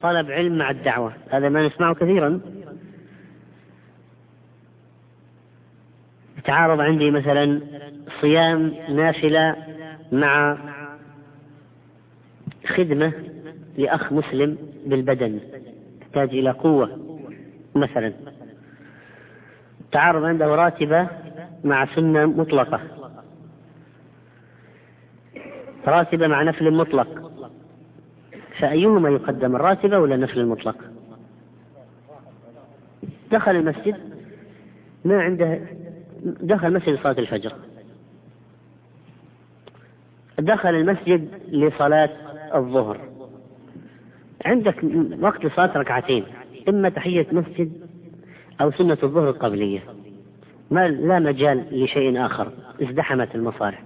طلب علم مع الدعوة. هذا ما نسمعه كثيرا. تعارض عندي مثلا صيام نافلة مع خدمة لأخ مسلم بالبدن يحتاج إلى قوة مثلا. تعارض عنده راتبة مع سنة مطلقة. راتبة مع نفل مطلق. فأيهما يقدم الراتبة ولا النفل المطلق؟ دخل المسجد ما عنده دخل المسجد لصلاة الفجر. دخل المسجد لصلاة الظهر. عندك وقت لصلاة ركعتين إما تحية مسجد أو سنة الظهر القبلية. ما لا مجال لشيء آخر ازدحمت المصالح.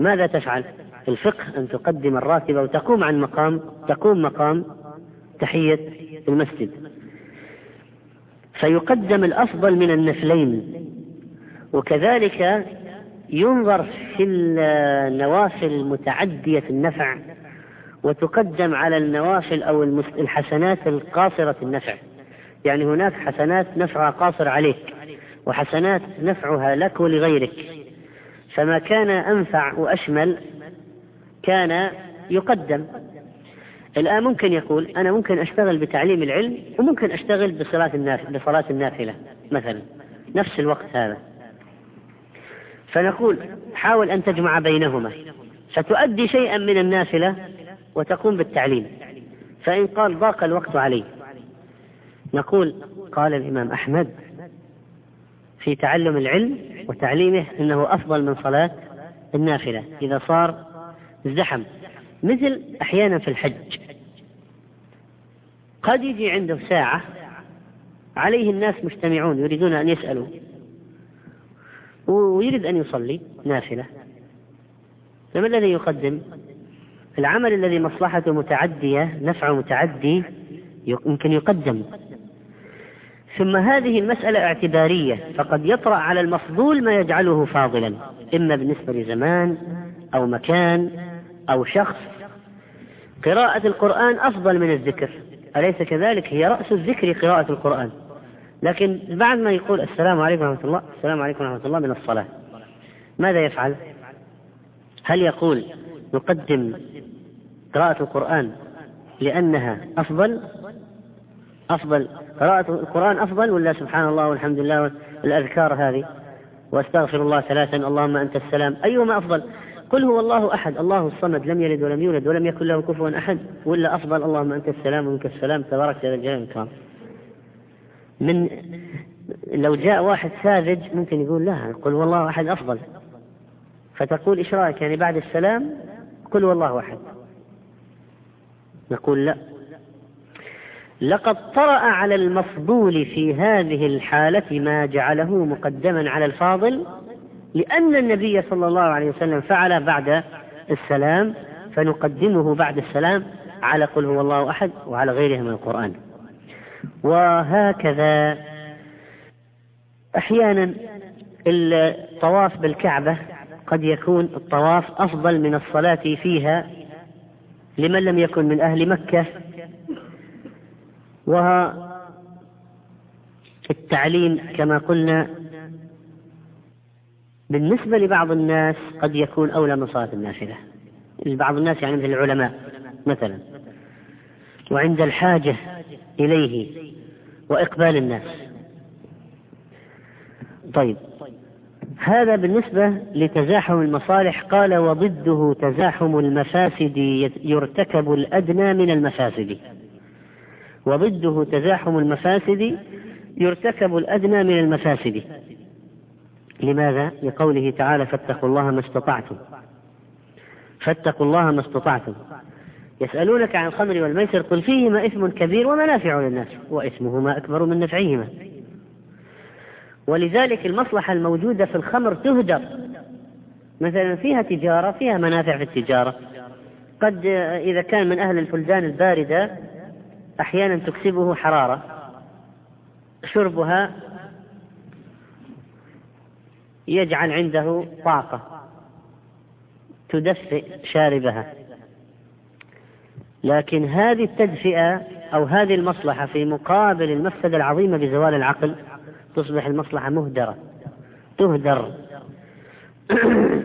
ماذا تفعل؟ الفقه أن تقدم الراتبة وتقوم عن مقام تقوم مقام تحية المسجد. فيقدم الأفضل من النفلين. وكذلك ينظر في النوافل المتعدية النفع وتقدم على النوافل أو الحسنات القاصرة النفع. يعني هناك حسنات نفعها قاصر عليك وحسنات نفعها لك ولغيرك. فما كان أنفع وأشمل كان يقدم. الآن ممكن يقول أنا ممكن أشتغل بتعليم العلم وممكن أشتغل بصلاة النافلة بصلاة النافلة مثلا. نفس الوقت هذا. فنقول حاول أن تجمع بينهما. فتؤدي شيئا من النافلة وتقوم بالتعليم. فإن قال ضاق الوقت علي. نقول قال الإمام أحمد في تعلم العلم وتعليمه أنه أفضل من صلاة النافلة. إذا صار ازدحم مثل أحيانا في الحج. قد يجي عنده ساعة عليه الناس مجتمعون يريدون أن يسألوا. ويريد أن يصلي نافلة. فما الذي يقدم؟ العمل الذي مصلحته متعدية نفعه متعدي يمكن يقدم. ثم هذه المسألة اعتبارية فقد يطرأ على المفضول ما يجعله فاضلا. إما بالنسبة لزمان أو مكان أو شخص قراءة القرآن أفضل من الذكر. أليس كذلك؟ هي رأس الذكر قراءة القرآن. لكن بعد ما يقول السلام عليكم ورحمة الله السلام عليكم ورحمة الله من الصلاة. ماذا يفعل؟ هل يقول نقدم قراءة القرآن لأنها أفضل؟ أفضل. قراءة القرآن أفضل ولا سبحان الله والحمد لله الأذكار هذه؟ وأستغفر الله ثلاثا. اللهم أنت السلام. أيهما أفضل؟ قل هو الله أحد. الله الصمد لم يلد ولم يولد ولم يكن له كفوا أحد. ولا أفضل اللهم أنت السلام ومنك السلام. تبارك يا الجلال والإكرام. من لو جاء واحد ساذج ممكن يقول لا قل والله أحد أفضل. فتقول إيش رأيك؟ يعني بعد السلام قل والله أحد. نقول لا. لقد طرأ على المفضول في هذه الحالة ما جعله مقدما على الفاضل لأن النبي صلى الله عليه وسلم فعل بعد السلام فنقدمه بعد السلام على قل هو الله أحد وعلى غيره من القرآن. وهكذا أحيانا الطواف بالكعبة قد يكون الطواف أفضل من الصلاة فيها لمن لم يكن من أهل مكة. والتعليم كما قلنا بالنسبة لبعض الناس قد يكون أولى من صلاة النافلة. بعض الناس يعني مثل العلماء مثلا. وعند الحاجة إليه وإقبال الناس. طيب. هذا بالنسبة لتزاحم المصالح. قال وضده تزاحم المفاسد يرتكب الأدنى من المفاسد. وضده تزاحم المفاسد يرتكب الأدنى من المفاسد. لماذا؟ لقوله تعالى فاتقوا الله ما استطعتم. فاتقوا الله ما استطعتم. يسألونك عن الخمر والميسر قل فيهما إثم كبير ومنافع للناس وإثمهما أكبر من نفعهما. ولذلك المصلحة الموجودة في الخمر تهدر. مثلا فيها تجارة فيها منافع في التجارة. قد إذا كان من أهل البلدان الباردة أحيانا تكسبه حرارة شربها يجعل عنده طاقة تدفئ شاربها. لكن هذه التدفئة أو هذه المصلحة في مقابل المفسدة العظيمة بزوال العقل تصبح المصلحة مهدرة. تهدر.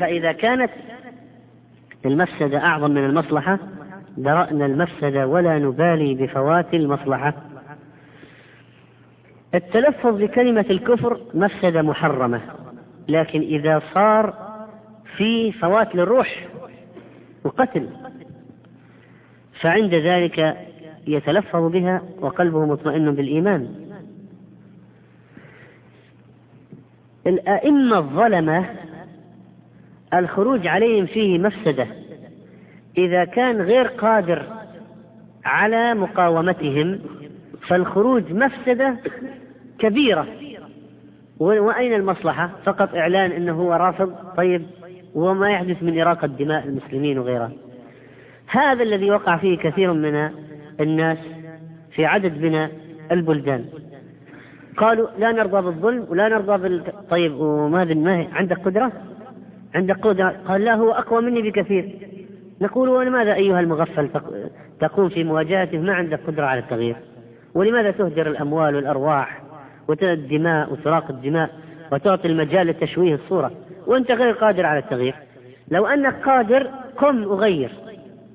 فإذا كانت المفسدة أعظم من المصلحة درأنا المفسدة ولا نبالي بفوات المصلحة. التلفظ بكلمة الكفر مفسدة محرمة لكن إذا صار في فوات للروح وقتل فعند ذلك يتلفظ بها وقلبه مطمئن بالإيمان. الأئمة الظلمة الخروج عليهم فيه مفسدة إذا كان غير قادر على مقاومتهم فالخروج مفسدة كبيرة. وأين المصلحة؟ فقط إعلان أنه هو رافض. طيب وما يحدث من إراقة دماء المسلمين وغيرها. هذا الذي وقع فيه كثير من الناس في عدد من البلدان. قالوا لا نرضى بالظلم ولا نرضى بال. طيب وماذا ما عندك قدرة؟ عندك قدرة. قال لا هو أقوى مني بكثير. نقول ولماذا أيها المغفل تقوم في مواجهته؟ ما عندك قدرة على التغيير. ولماذا تهدر الأموال والأرواح؟ الدماء وتراق الدماء وتعطي المجال لتشويه الصورة. وأنت غير قادر على التغيير. لو أنك قادر قم وغير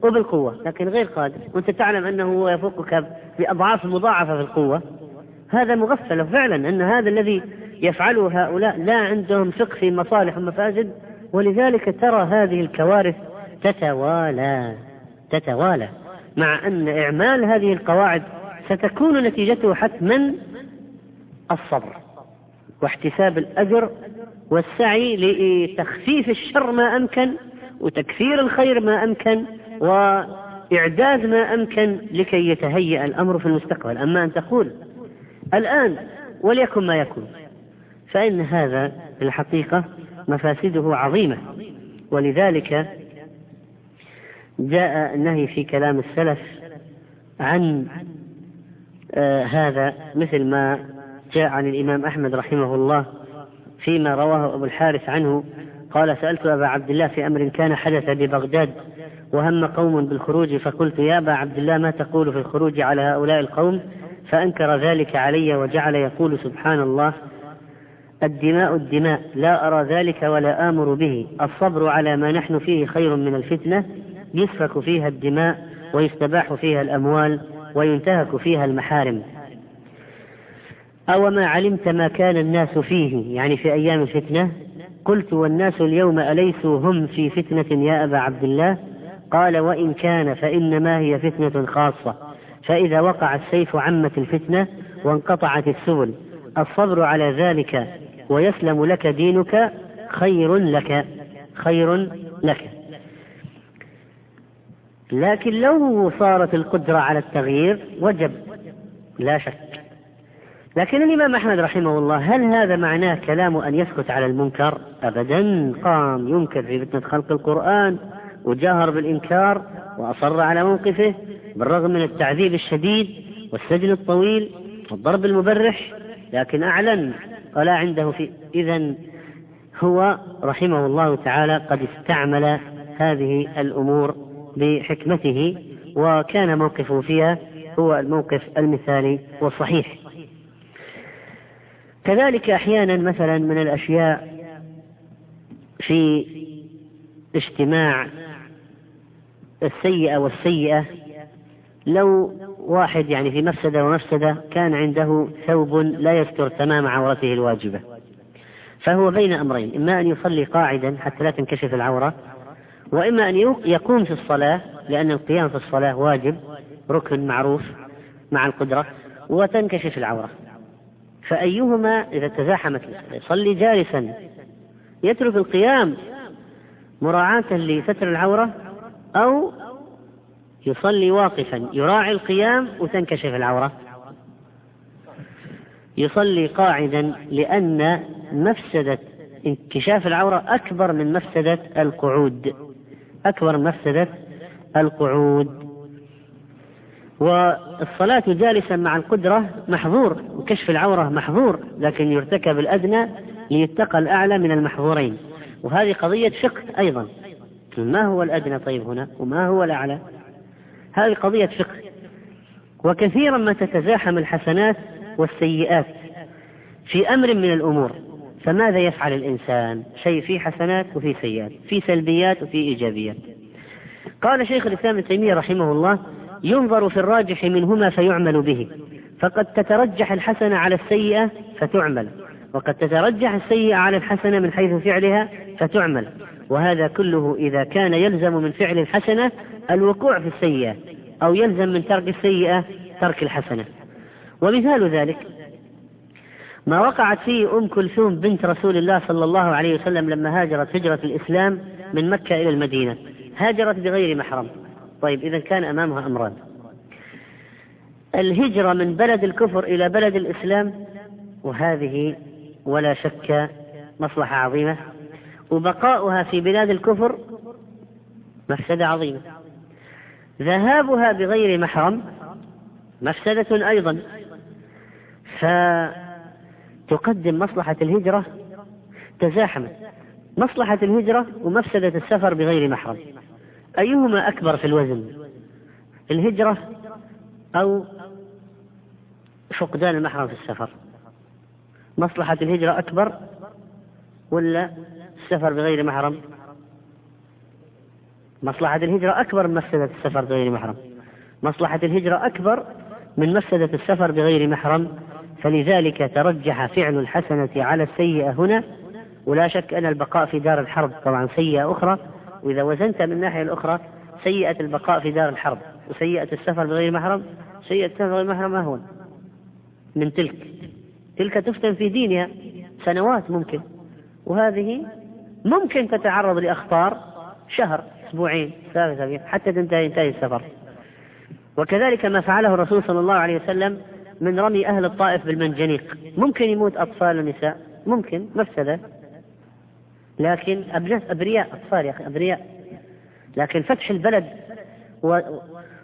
وبالقوة. لكن غير قادر. وأنت تعلم أنه يفوقك بأضعاف مضاعفة في القوة. هذا مغفل فعلا أن هذا الذي يفعله هؤلاء لا عندهم فقه في مصالح ومفاسد. ولذلك ترى هذه الكوارث تتوالى تتوالى. مع أن إعمال هذه القواعد ستكون نتيجته حتما الصبر واحتساب الأجر والسعي لتخفيف الشر ما أمكن وتكثير الخير ما أمكن وإعداد ما أمكن لكي يتهيأ الأمر في المستقبل. أما أن تقول الآن وليكن ما يكون فإن هذا في الحقيقة مفاسده عظيمة. ولذلك جاء النهي في كلام السلف عن آه هذا مثل ما جاء عن الإمام أحمد رحمه الله فيما رواه أبو الحارث عنه قال سألت أبا عبد الله في أمر كان حدث ببغداد وهم قوم بالخروج فقلت يا أبا عبد الله ما تقول في الخروج على هؤلاء القوم؟ فأنكر ذلك علي وجعل يقول سبحان الله الدماء الدماء لا أرى ذلك ولا آمر به الصبر على ما نحن فيه خير من الفتنة يسفك فيها الدماء ويستباح فيها الأموال وينتهك فيها المحارم. أو ما علمت ما كان الناس فيه يعني في أيام الفتنة؟ قلت والناس اليوم أليسوا هم في فتنة يا أبا عبد الله؟ قال وإن كان فإنما هي فتنة خاصة. فإذا وقع السيف عمت الفتنة وانقطعت السبل الصبر على ذلك ويسلم لك دينك خير لك خير لك. لكن لو صارت القدرة على التغيير وجب لا شك. لكن الإمام أحمد رحمه الله هل هذا معناه كلامه أن يسكت على المنكر؟ أبدا. قام ينكر في فتنة خلق القرآن وجاهر بالإنكار وأصر على موقفه بالرغم من التعذيب الشديد والسجن الطويل والضرب المبرح. لكن أعلن ولا عنده في إذا هو رحمه الله تعالى قد استعمل هذه الأمور بحكمته وكان موقفه فيها هو الموقف المثالي والصحيح. كذلك أحيانا مثلا من الأشياء في اجتماع السيئة والسيئة لو واحد يعني في مفسدة ومفسدة كان عنده ثوب لا يستر تمام عورته الواجبة فهو بين أمرين إما أن يصلي قاعدا حتى لا تنكشف العورة وإما أن يقوم في الصلاة لأن القيام في الصلاة واجب ركن معروف مع القدرة وتنكشف العورة. فأيهما إذا تزاحمت يصلي جالسا. يترك القيام مراعاة لستر العورة أو يصلي واقفا. يراعي القيام وتنكشف العورة. يصلي قاعدا لأن مفسدة انكشاف العورة أكبر من مفسدة القعود. أكبر من مفسدة القعود. والصلاة جالسا مع القدرة محظور وكشف العورة محظور لكن يرتكب الأدنى ليتقى الأعلى من المحظورين. وهذه قضية فقه أيضا. ما هو الأدنى طيب هنا؟ وما هو الأعلى؟ هذه قضية فقه. وكثيرا ما تتزاحم الحسنات والسيئات في أمر من الأمور. فماذا يفعل الإنسان؟ شيء فيه حسنات وفيه سيئات في سلبيات وفي إيجابيات. قال شيخ الإسلام ابن تيمية رحمه الله ينظر في الراجح منهما فيعمل به. فقد تترجح الحسنة على السيئة فتعمل. وقد تترجح السيئة على الحسنة من حيث فعلها فتعمل. وهذا كله إذا كان يلزم من فعل الحسنة الوقوع في السيئة أو يلزم من ترك السيئة ترك الحسنة. ومثال ذلك ما وقعت فيه أم كلثوم بنت رسول الله صلى الله عليه وسلم لما هاجرت هجرة الإسلام من مكة إلى المدينة. هاجرت بغير محرم. طيب إذا كان أمامها أمران. الهجرة من بلد الكفر إلى بلد الإسلام وهذه ولا شك مصلحة عظيمة وبقاؤها في بلاد الكفر مفسدة عظيمة. ذهابها بغير محرم مفسدة أيضا. فتقدم مصلحة الهجرة تزاحمت. مصلحة الهجرة ومفسدة السفر بغير محرم. أيهما أكبر في الوزن؟ الهجرة أو فقدان المحرم في السفر؟ مصلحة الهجرة أكبر ولا السفر بغير محرم؟ مصلحة الهجرة أكبر من مفسدة السفر بغير محرم. مصلحة الهجرة أكبر من مفسدة السفر بغير محرم. فلذلك ترجح فعل الحسنة على السيئة هنا. ولا شك أن البقاء في دار الحرب طبعا سيئة أخرى. وإذا وزنت من الناحية الأخرى سيئة البقاء في دار الحرب وسيئة السفر بغير محرم سيئة السفر بغير محرم أهون من تلك. تلك تفتن في دينها سنوات ممكن. وهذه ممكن تتعرض لأخطار شهر أسبوعين ثلاثة أسابيع حتى تنتهي ينتهي السفر. وكذلك ما فعله الرسول صلى الله عليه وسلم من رمي أهل الطائف بالمنجنيق. ممكن يموت أطفال ونساء. ممكن مفسدة. لكن أبرياء أطفال يا أخي أبرياء. لكن فتح البلد و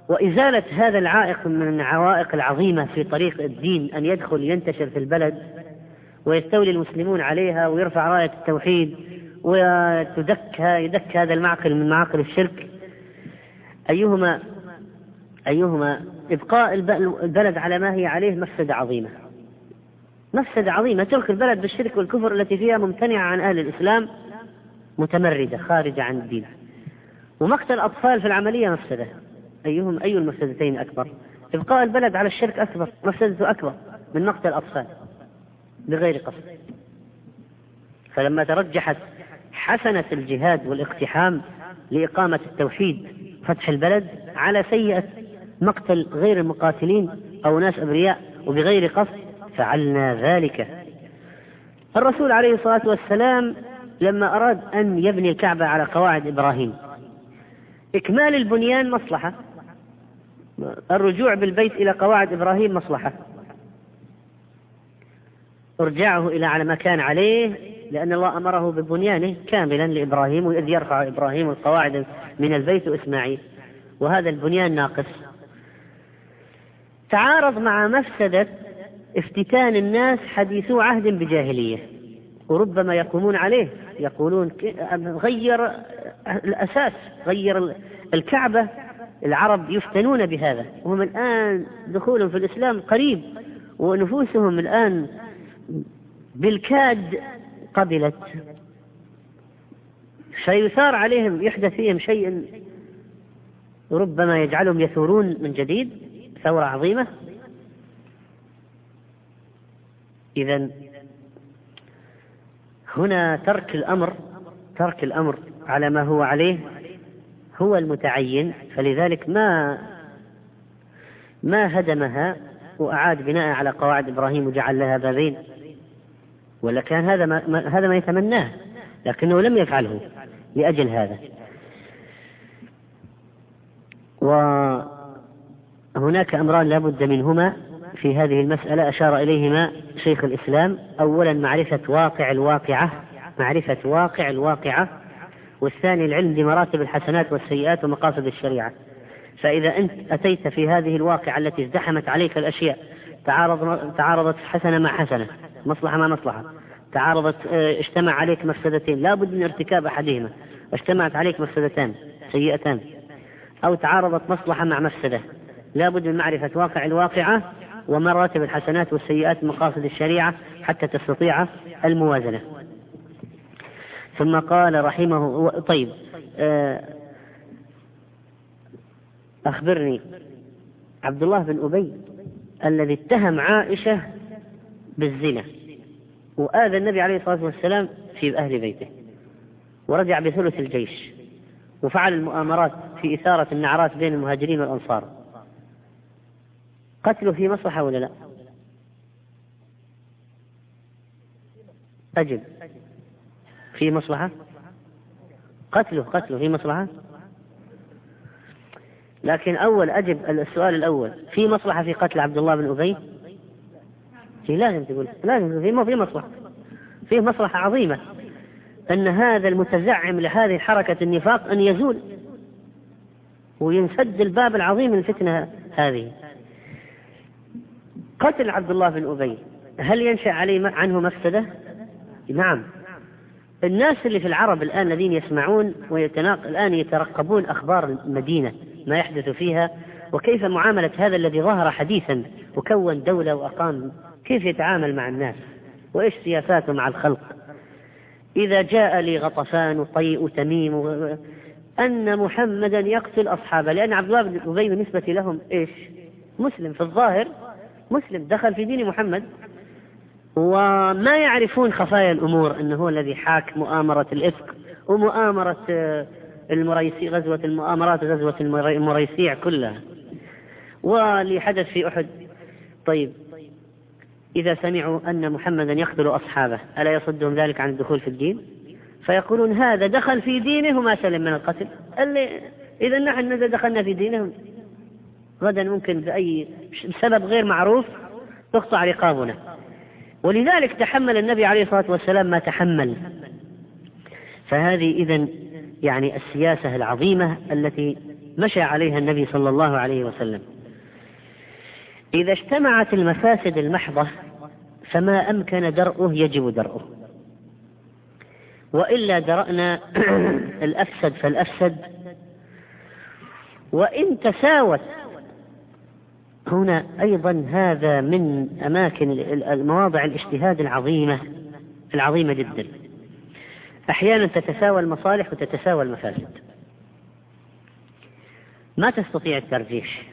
وإزالة هذا العائق من العوائق العظيمة في طريق الدين أن يدخل ينتشر في البلد ويستولي المسلمون عليها ويرفع راية التوحيد وتدك يدك هذا المعقل من معاقل الشرك. أيهما أيهما إبقاء البلد على ما هي عليه مفسدة عظيمة. مفسدة عظيمة. ترك البلد بالشرك والكفر التي فيها ممتنعة عن أهل الإسلام. متمردة خارجة عن الدين. ومقتل أطفال في العملية مفسدة. أيهم أي المفسدتين أكبر؟ إبقاء البلد على الشرك أكبر مفسدته أكبر من مقتل الأطفال. بغير قصد. فلما ترجحت حسنة الجهاد والاقتحام لإقامة التوحيد فتح البلد على سيئة مقتل غير المقاتلين أو ناس أبرياء. وبغير قصد فعلنا ذلك. الرسول عليه الصلاة والسلام لما أراد أن يبني الكعبة على قواعد إبراهيم. إكمال البنيان مصلحة. الرجوع بالبيت إلى قواعد إبراهيم مصلحة. ارجعه إلى على ما كان عليه لأن الله أمره ببنيانه كاملا لإبراهيم وإذ يرفع إبراهيم القواعد من البيت وإسماعيل. وهذا البنيان ناقص. تعارض مع مفسدة افتتان الناس حديثو عهد بجاهلية. وربما يقومون عليه يقولون غير الأساس غير الكعبة العرب يفتنون بهذا. وهم الآن دخولهم في الإسلام قريب ونفوسهم الآن بالكاد قبلت. فيثار عليهم يحدث فيهم شيء ربما يجعلهم يثورون من جديد ثورة عظيمة. إذا هنا ترك الأمر ترك الأمر على ما هو عليه هو المتعين فلذلك ما ما هدمها وأعاد بناء على قواعد إبراهيم وجعل لها بابين. ولا كان هذا ما هذا ما يتمناه لكنه لم يفعله لأجل هذا. وهناك أمران لا بد منهما. في هذه المسألة أشار إليهما شيخ الإسلام. أولا معرفة واقع الواقعة معرفة واقع الواقعة والثاني العلم بمراتب الحسنات والسيئات ومقاصد الشريعة. فإذا أنت أتيت في هذه الواقعة التي ازدحمت عليك الأشياء تعارض تعارضت حسنة مع حسنة مصلحة مع مصلحة تعارضت آه، اجتمع عليك مفسدتين لا بد من ارتكاب أحدهما اجتمعت عليك مفسدتان سيئتان أو تعارضت مصلحة مع مفسدة لا بد من معرفة واقع الواقعة ومراتب الحسنات والسيئات مقاصد الشريعة حتى تستطيع الموازنة. ثم قال رحمه طيب آه، أخبرني عبد الله بن أبي الذي اتهم عائشة بالزنا وآذى النبي عليه الصلاة والسلام في أهل بيته ورجع بثلث الجيش وفعل المؤامرات في إثارة النعرات بين المهاجرين والأنصار. قتله في مصلحة ولا لا؟ أجب في مصلحة؟ قتله قتله في مصلحة؟ لكن أول أجب السؤال الأول في مصلحة في قتل عبد الله بن أبي؟ في لازم تقول لازم في في مصلحة. فيه مصلحة عظيمة. أن هذا المتزعم لهذه حركة النفاق أن يزول وينسد الباب العظيم من الفتنة هذه. قتل عبد الله بن أبي. هل ينشأ عليه عنه مفسدة؟ نعم. الناس اللي في العرب الآن الذين يسمعون ويتناق الآن يترقبون أخبار المدينة ما يحدث فيها وكيف معاملة هذا الذي ظهر حديثا وكون دولة وأقام كيف يتعامل مع الناس؟ وإيش سياساته مع الخلق؟ إذا جاء لي غطفان وطيء وتميم و... أن محمدا يقتل أصحابه لأن عبد الله بن أبي بالنسبة لهم إيش؟ مسلم. في الظاهر مسلم دخل في دين محمد وما يعرفون خفايا الأمور أنه هو الذي حاك مؤامرة الإفك ومؤامرة آه، المريسي غزوة المؤامرات غزوة المريسيع كلها. واللي حدث في أحد طيب إذا سمعوا أن محمدا يقتل أصحابه ألا يصدهم ذلك عن الدخول في الدين؟ فيقولون هذا دخل في دينه وما سلم من القتل. اللي إذا نحن دخلنا في دينهم غدا ممكن بأي سبب غير معروف تقطع رقابنا. ولذلك تحمل النبي عليه الصلاة والسلام ما تحمل. فهذه إذا يعني السياسة العظيمة التي مشى عليها النبي صلى الله عليه وسلم. إذا اجتمعت المفاسد المحضة فما أمكن درءه يجب درءه وإلا درأنا الأفسد فالأفسد. وإن تساوت هنا أيضا هذا من أماكن المواضع الاجتهاد العظيمة العظيمة جدا. أحيانا تتساوى المصالح وتتساوى المفاسد. ما تستطيع الترجيح؟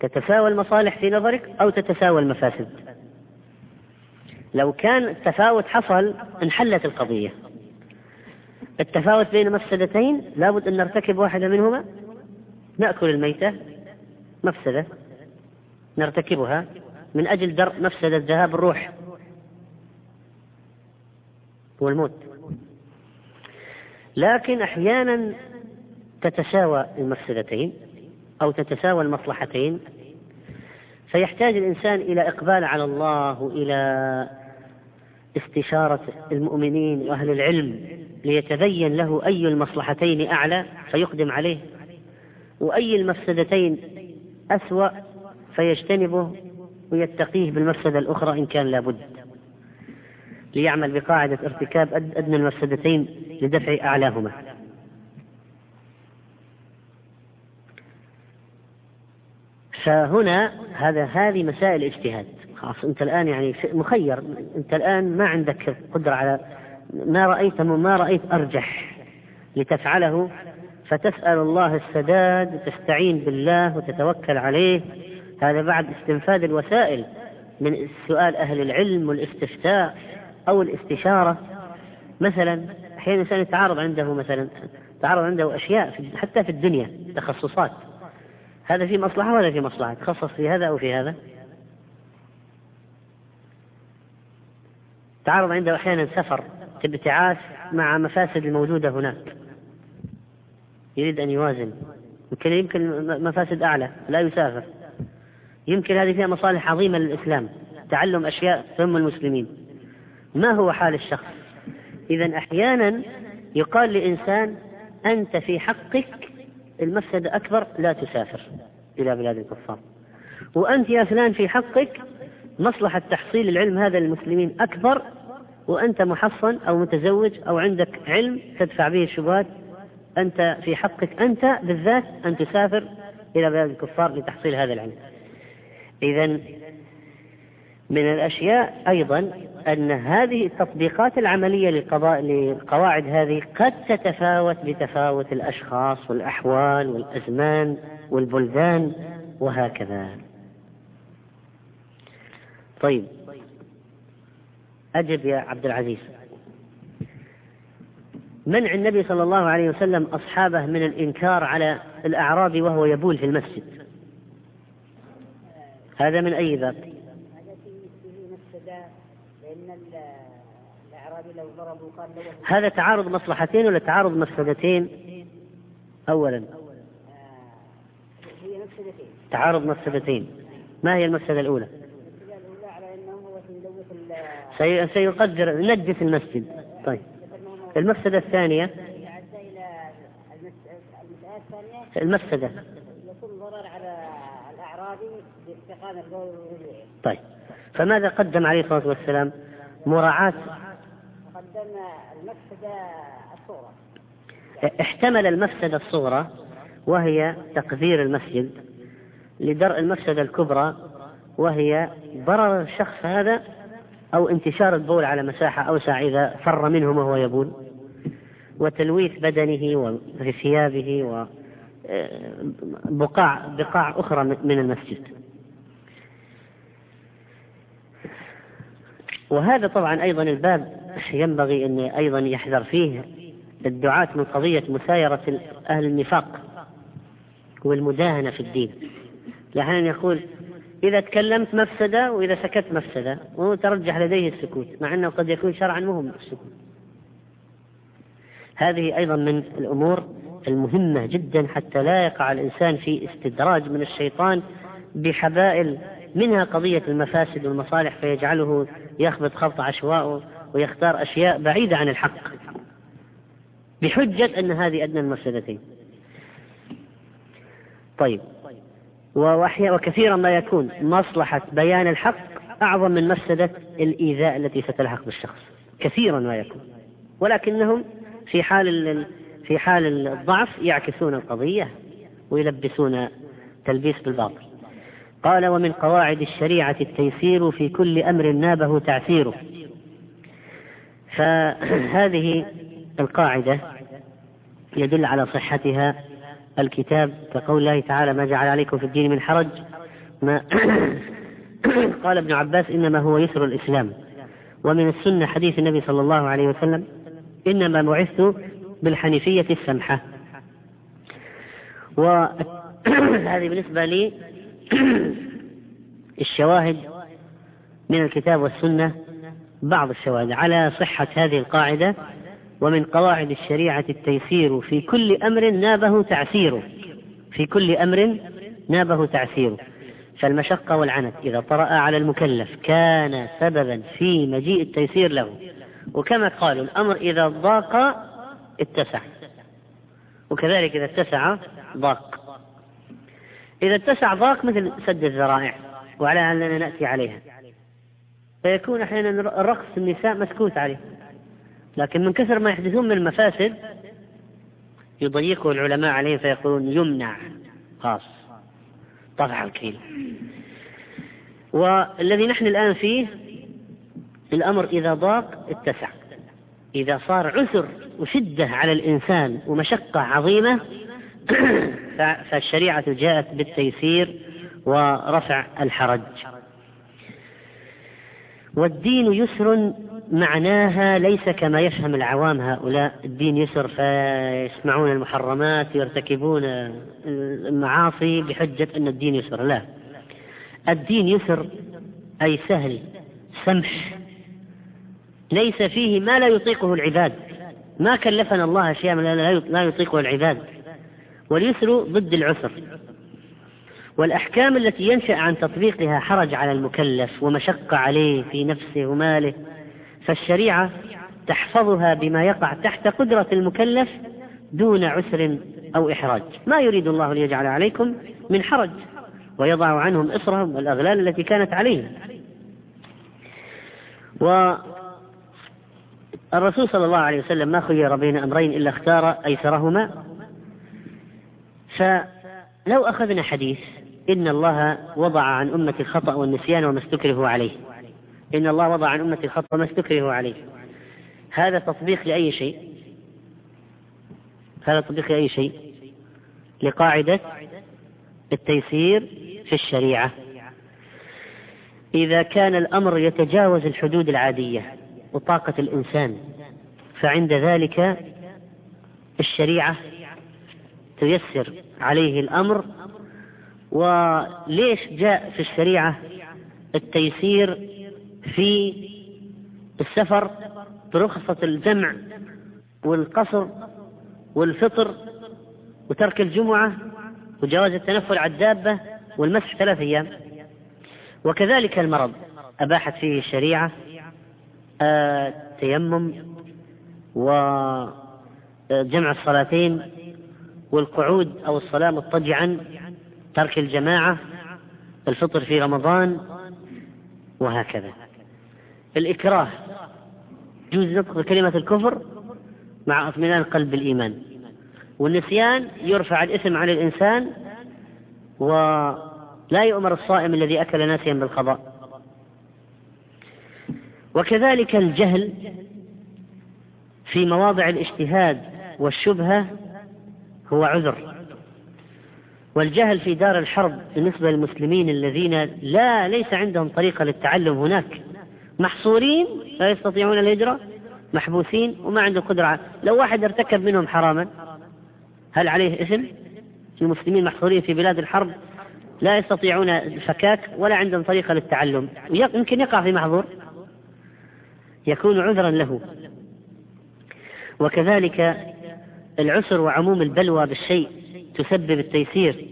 تتساوى المصالح في نظرك أو تتساوى المفاسد؟ لو كان التفاوت حصل انحلت القضية. التفاوت بين مفسدتين لابد أن نرتكب واحدة منهما. نأكل الميتة. مفسدة نرتكبها من أجل درء مفسدة ذهاب الروح والموت. لكن أحيانا تتساوى المفسدتين أو تتساوى المصلحتين فيحتاج الإنسان إلى إقبال على الله وإلى استشارة المؤمنين وأهل العلم ليتبين له أي المصلحتين أعلى فيقدم عليه وأي المفسدتين أسوأ فيجتنبه ويتقيه بالمفسدة الأخرى إن كان لابد ليعمل بقاعدة ارتكاب أدنى المفسدتين لدفع أعلاهما. فهنا هذا هذه مسائل اجتهاد خلاص أنت الآن يعني مخير. أنت الآن ما عندك قدرة على ما رايت ما رأيت أرجح لتفعله فتسأل الله السداد وتستعين بالله وتتوكل عليه. هذا بعد استنفاذ الوسائل من سؤال أهل العلم والاستفتاء أو الاستشارة. مثلا أحيانا الإنسان يتعارض عنده مثلا تعارض عنده أشياء حتى في الدنيا تخصصات. هذا في مصلحة ولا في مصلحة؟ تخصص في هذا أو في هذا؟ تعرض عنده أحيانا سفر ابتعاث مع مفاسد الموجودة هناك. يريد أن يوازن. يمكن يمكن مفاسد أعلى لا يسافر. يمكن هذه فيها مصالح عظيمة للإسلام. تعلم أشياء تهم المسلمين. ما هو حال الشخص؟ إذا أحيانا يقال لإنسان أنت في حقك المفسدة أكبر لا تسافر إلى بلاد الكفار. وأنت يا فلان في حقك مصلحة تحصيل العلم هذا للمسلمين أكبر وأنت محصن أو متزوج أو عندك علم تدفع به الشبهات أنت في حقك أنت بالذات أن تسافر إلى بلاد الكفار لتحصيل هذا العلم. إذا من الأشياء أيضا أن هذه التطبيقات العملية للقضاء للقواعد هذه قد تتفاوت بتفاوت الأشخاص والأحوال والأزمان والبلدان وهكذا. طيب. أجب يا عبد العزيز. منع النبي صلى الله عليه وسلم أصحابه من الإنكار على الأعرابي وهو يبول في المسجد هذا من أي باب؟ هذا تعارض مصلحتين ولا تعارض مفسدتين؟ أولا هي مفسدتين تعارض مفسدتين ما هي المفسدة الأولى؟ المفسدة الأولى على أنه هو سيقدر نجس المسجد طيب المفسدة الثانية. المفسدة. يكون ضرر على الأعرابي باستقامة طيب. فماذا قدم عليه الصلاة والسلام؟ مراعاة. قدم المفسدة الصغرى احتمل المفسدة الصغرى وهي تقذير المسجد لدرء المفسدة الكبرى وهي ضرر الشخص هذا أو انتشار البول على مساحة أوسع إذا فر منه وهو يبول. وتلويث بدنه وفي ثيابه وبقاع بقاع أخرى من المسجد. وهذا طبعا أيضا الباب ينبغي أن أيضا يحذر فيه الدعاة من قضية مسايرة أهل النفاق والمداهنة في الدين. لأحيانا يقول إذا تكلمت مفسدة وإذا سكت مفسدة وترجح لديه السكوت مع أنه قد يكون شرعا مهم السكوت. هذه أيضا من الأمور المهمة جدا حتى لا يقع الإنسان في استدراج من الشيطان بحبائل منها قضية المفاسد والمصالح فيجعله يخبط خبط عشواء ويختار أشياء بعيدة عن الحق. بحجة أن هذه أدنى المفسدتين طيب. وأحيانا وكثيرا ما يكون مصلحة بيان الحق أعظم من مفسدة الإيذاء التي ستلحق بالشخص. كثيرا ما يكون. ولكنهم في حال في حال الضعف يعكسون القضية ويلبسون تلبيس بالباطل. قال ومن قواعد الشريعة التيسير في كل أمر نابه تعسيره فهذه القاعدة يدل على صحتها الكتاب كقول الله تعالى ما جعل عليكم في الدين من حرج ما قال ابن عباس إنما هو يسر الإسلام. ومن السنة حديث النبي صلى الله عليه وسلم إنما بعثت بالحنيفية السمحة. وهذه بالنسبة لي الشواهد من الكتاب والسنة بعض الشواهد على صحة هذه القاعدة. ومن قواعد الشريعة التيسير في كل أمر نابه تعسيره في كل أمر نابه تعسيره فالمشقة والعنت إذا طرأ على المكلف كان سببا في مجيء التيسير له. وكما قالوا الأمر إذا ضاق اتسع. وكذلك إذا اتسع ضاق. إذا اتسع ضاق مثل سد الذرائع وعلى أننا نأتي عليها. فيكون أحيانا الرقص النساء مسكوت عليه. لكن من كثر ما يحدثون من المفاسد يضيقه العلماء عليه فيقولون يمنع خاص. طفح الكيل. والذي نحن الآن فيه الأمر إذا ضاق اتسع. إذا صار عسر وشدة على الإنسان ومشقة عظيمة فالشريعة جاءت بالتيسير ورفع الحرج. والدين يسر معناها ليس كما يفهم العوام هؤلاء الدين يسر فيسمعون المحرمات يرتكبون المعاصي بحجة أن الدين يسر. لا. الدين يسر أي سهل سمح. ليس فيه ما لا يطيقه العباد. ما كلفنا الله أشياء لا يطيقها العباد. واليسر ضد العسر. والأحكام التي ينشأ عن تطبيقها حرج على المكلف ومشقة عليه في نفسه وماله. فالشريعة تحفظها بما يقع تحت قدرة المكلف دون عسر أو إحراج. ما يريد الله ليجعل عليكم من حرج ويضع عنهم إصرهم والأغلال التي كانت عليهم. والرسول صلى الله عليه وسلم ما خير بين أمرين إلا اختار أيسرهما. فلو أخذنا حديث إن الله وضع عن أمة الخطأ والنسيان وما استكرهوا عليه. إن الله وضع عن أمة الخطأ وما استكرهوا عليه. هذا تطبيق لأي شيء؟ هذا تطبيق لأي شيء؟ لقاعدة التيسير في الشريعة. إذا كان الأمر يتجاوز الحدود العادية وطاقة الإنسان فعند ذلك الشريعة تيسر عليه الأمر. وليش جاء في الشريعة التيسير في السفر برخصة الجمع والقصر والفطر وترك الجمعة وجواز التنفل على الدابة والمسح ثلاث أيام. وكذلك المرض. أباحت فيه الشريعة التيمم وجمع الصلاتين والقعود أو الصلاة مضطجعا ترك الجماعة الفطر في رمضان وهكذا. الإكراه. يجوز نطق كلمة الكفر مع اطمئنان القلب بالإيمان والنسيان يرفع الإثم عن الإنسان ولا يؤمر الصائم الذي أكل ناسيا بالقضاء. وكذلك الجهل في مواضع الاجتهاد والشبهة هو عذر. والجهل في دار الحرب بالنسبة للمسلمين الذين لا ليس عندهم طريقة للتعلم هناك. محصورين لا يستطيعون الهجرة محبوسين وما عندهم قدرة لو واحد ارتكب منهم حراما هل عليه إثم؟ المسلمين محصورين في بلاد الحرب لا يستطيعون الفكاك ولا عندهم طريقة للتعلم. يمكن يقع في محظور. يكون عذرا له. وكذلك العسر وعموم البلوى بالشيء تسبب التيسير.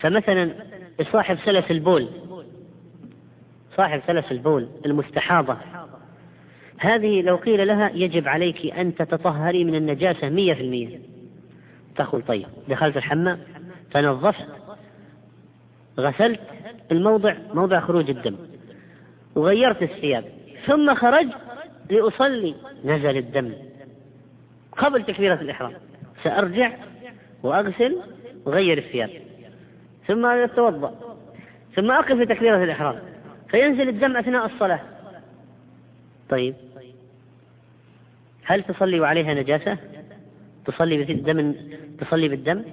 فمثلا صاحب سلس البول صاحب سلس البول المستحاضة. هذه لو قيل لها يجب عليك أن تتطهري من النجاسة مية في المية. تقول طيب دخلت الحمام تنظفت غسلت الموضع موضع خروج الدم وغيرت الثياب ثم خرجت لأصلي نزل الدم. قبل تكبيرة الإحرام سأرجع وأغسل وغير الثياب ثم أتوضأ ثم أقف في تكبيرة الإحرام. فينزل الدم أثناء الصلاة. طيب. هل تصلي وعليها نجاسة؟ تصلي بالدم تصلي بالدم؟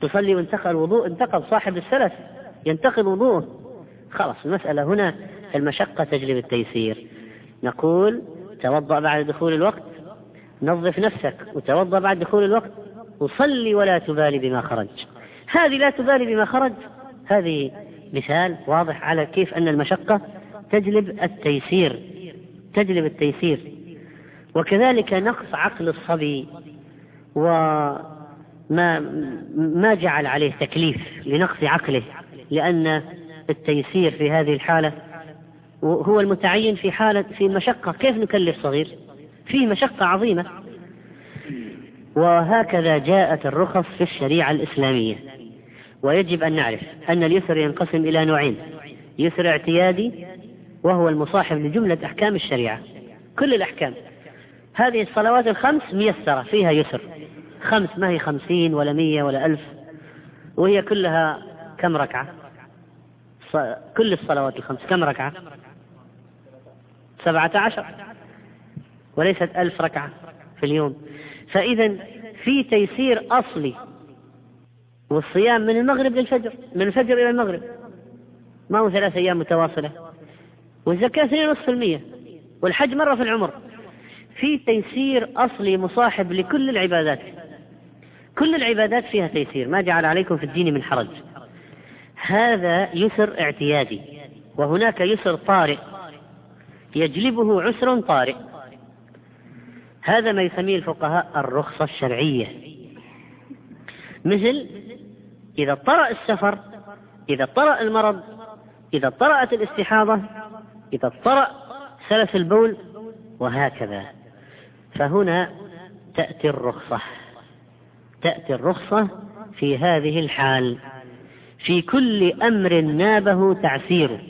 تصلي وانتقل الوضوء انتقل صاحب السلف ينتقل وضوءه. خلاص المسألة هنا المشقة تجلب التيسير. نقول توضأ بعد دخول الوقت نظف نفسك وتوضأ بعد دخول الوقت وصلي ولا تبالي بما خرج. هذه لا تبالي بما خرج هذه مثال واضح على كيف أن المشقة تجلب التيسير تجلب التيسير. وكذلك نقص عقل الصبي وما ما جعل عليه تكليف لنقص عقله لأن التيسير في هذه الحالة هو المتعين في حالة في مشقة. كيف نكلف صغير؟ فيه مشقة عظيمة. وهكذا جاءت الرخص في الشريعة الإسلامية. ويجب أن نعرف أن اليسر ينقسم إلى نوعين. يسر اعتيادي وهو المصاحب لجملة أحكام الشريعة. كل الأحكام. هذه الصلوات الخمس ميسرة فيها يسر. خمس ما هي خمسين ولا مية ولا ألف. وهي كلها كم ركعة؟ كل الصلوات الخمس كم ركعة؟ سبعة عشر. وليست ألف ركعة في اليوم. فإذا في تيسير أصلي والصيام من المغرب للفجر من الفجر إلى المغرب. ما هو ثلاث أيام متواصلة؟ والزكاة اثنين ونصف المية. والحج مرة في العمر. في تيسير أصلي مصاحب لكل العبادات. كل العبادات فيها تيسير. ما جعل عليكم في الدين من حرج. هذا يسر اعتيادي. وهناك يسر طارئ. يجلبه عسر طارئ. هذا ما يسميه الفقهاء الرخصة الشرعية. مثل إذا طرأ السفر إذا طرأ المرض إذا طرأت الاستحاضة إذا طرأ سلف البول وهكذا. فهنا تأتي الرخصة. تأتي الرخصة في هذه الحال. في كل أمر نابه تعسيره.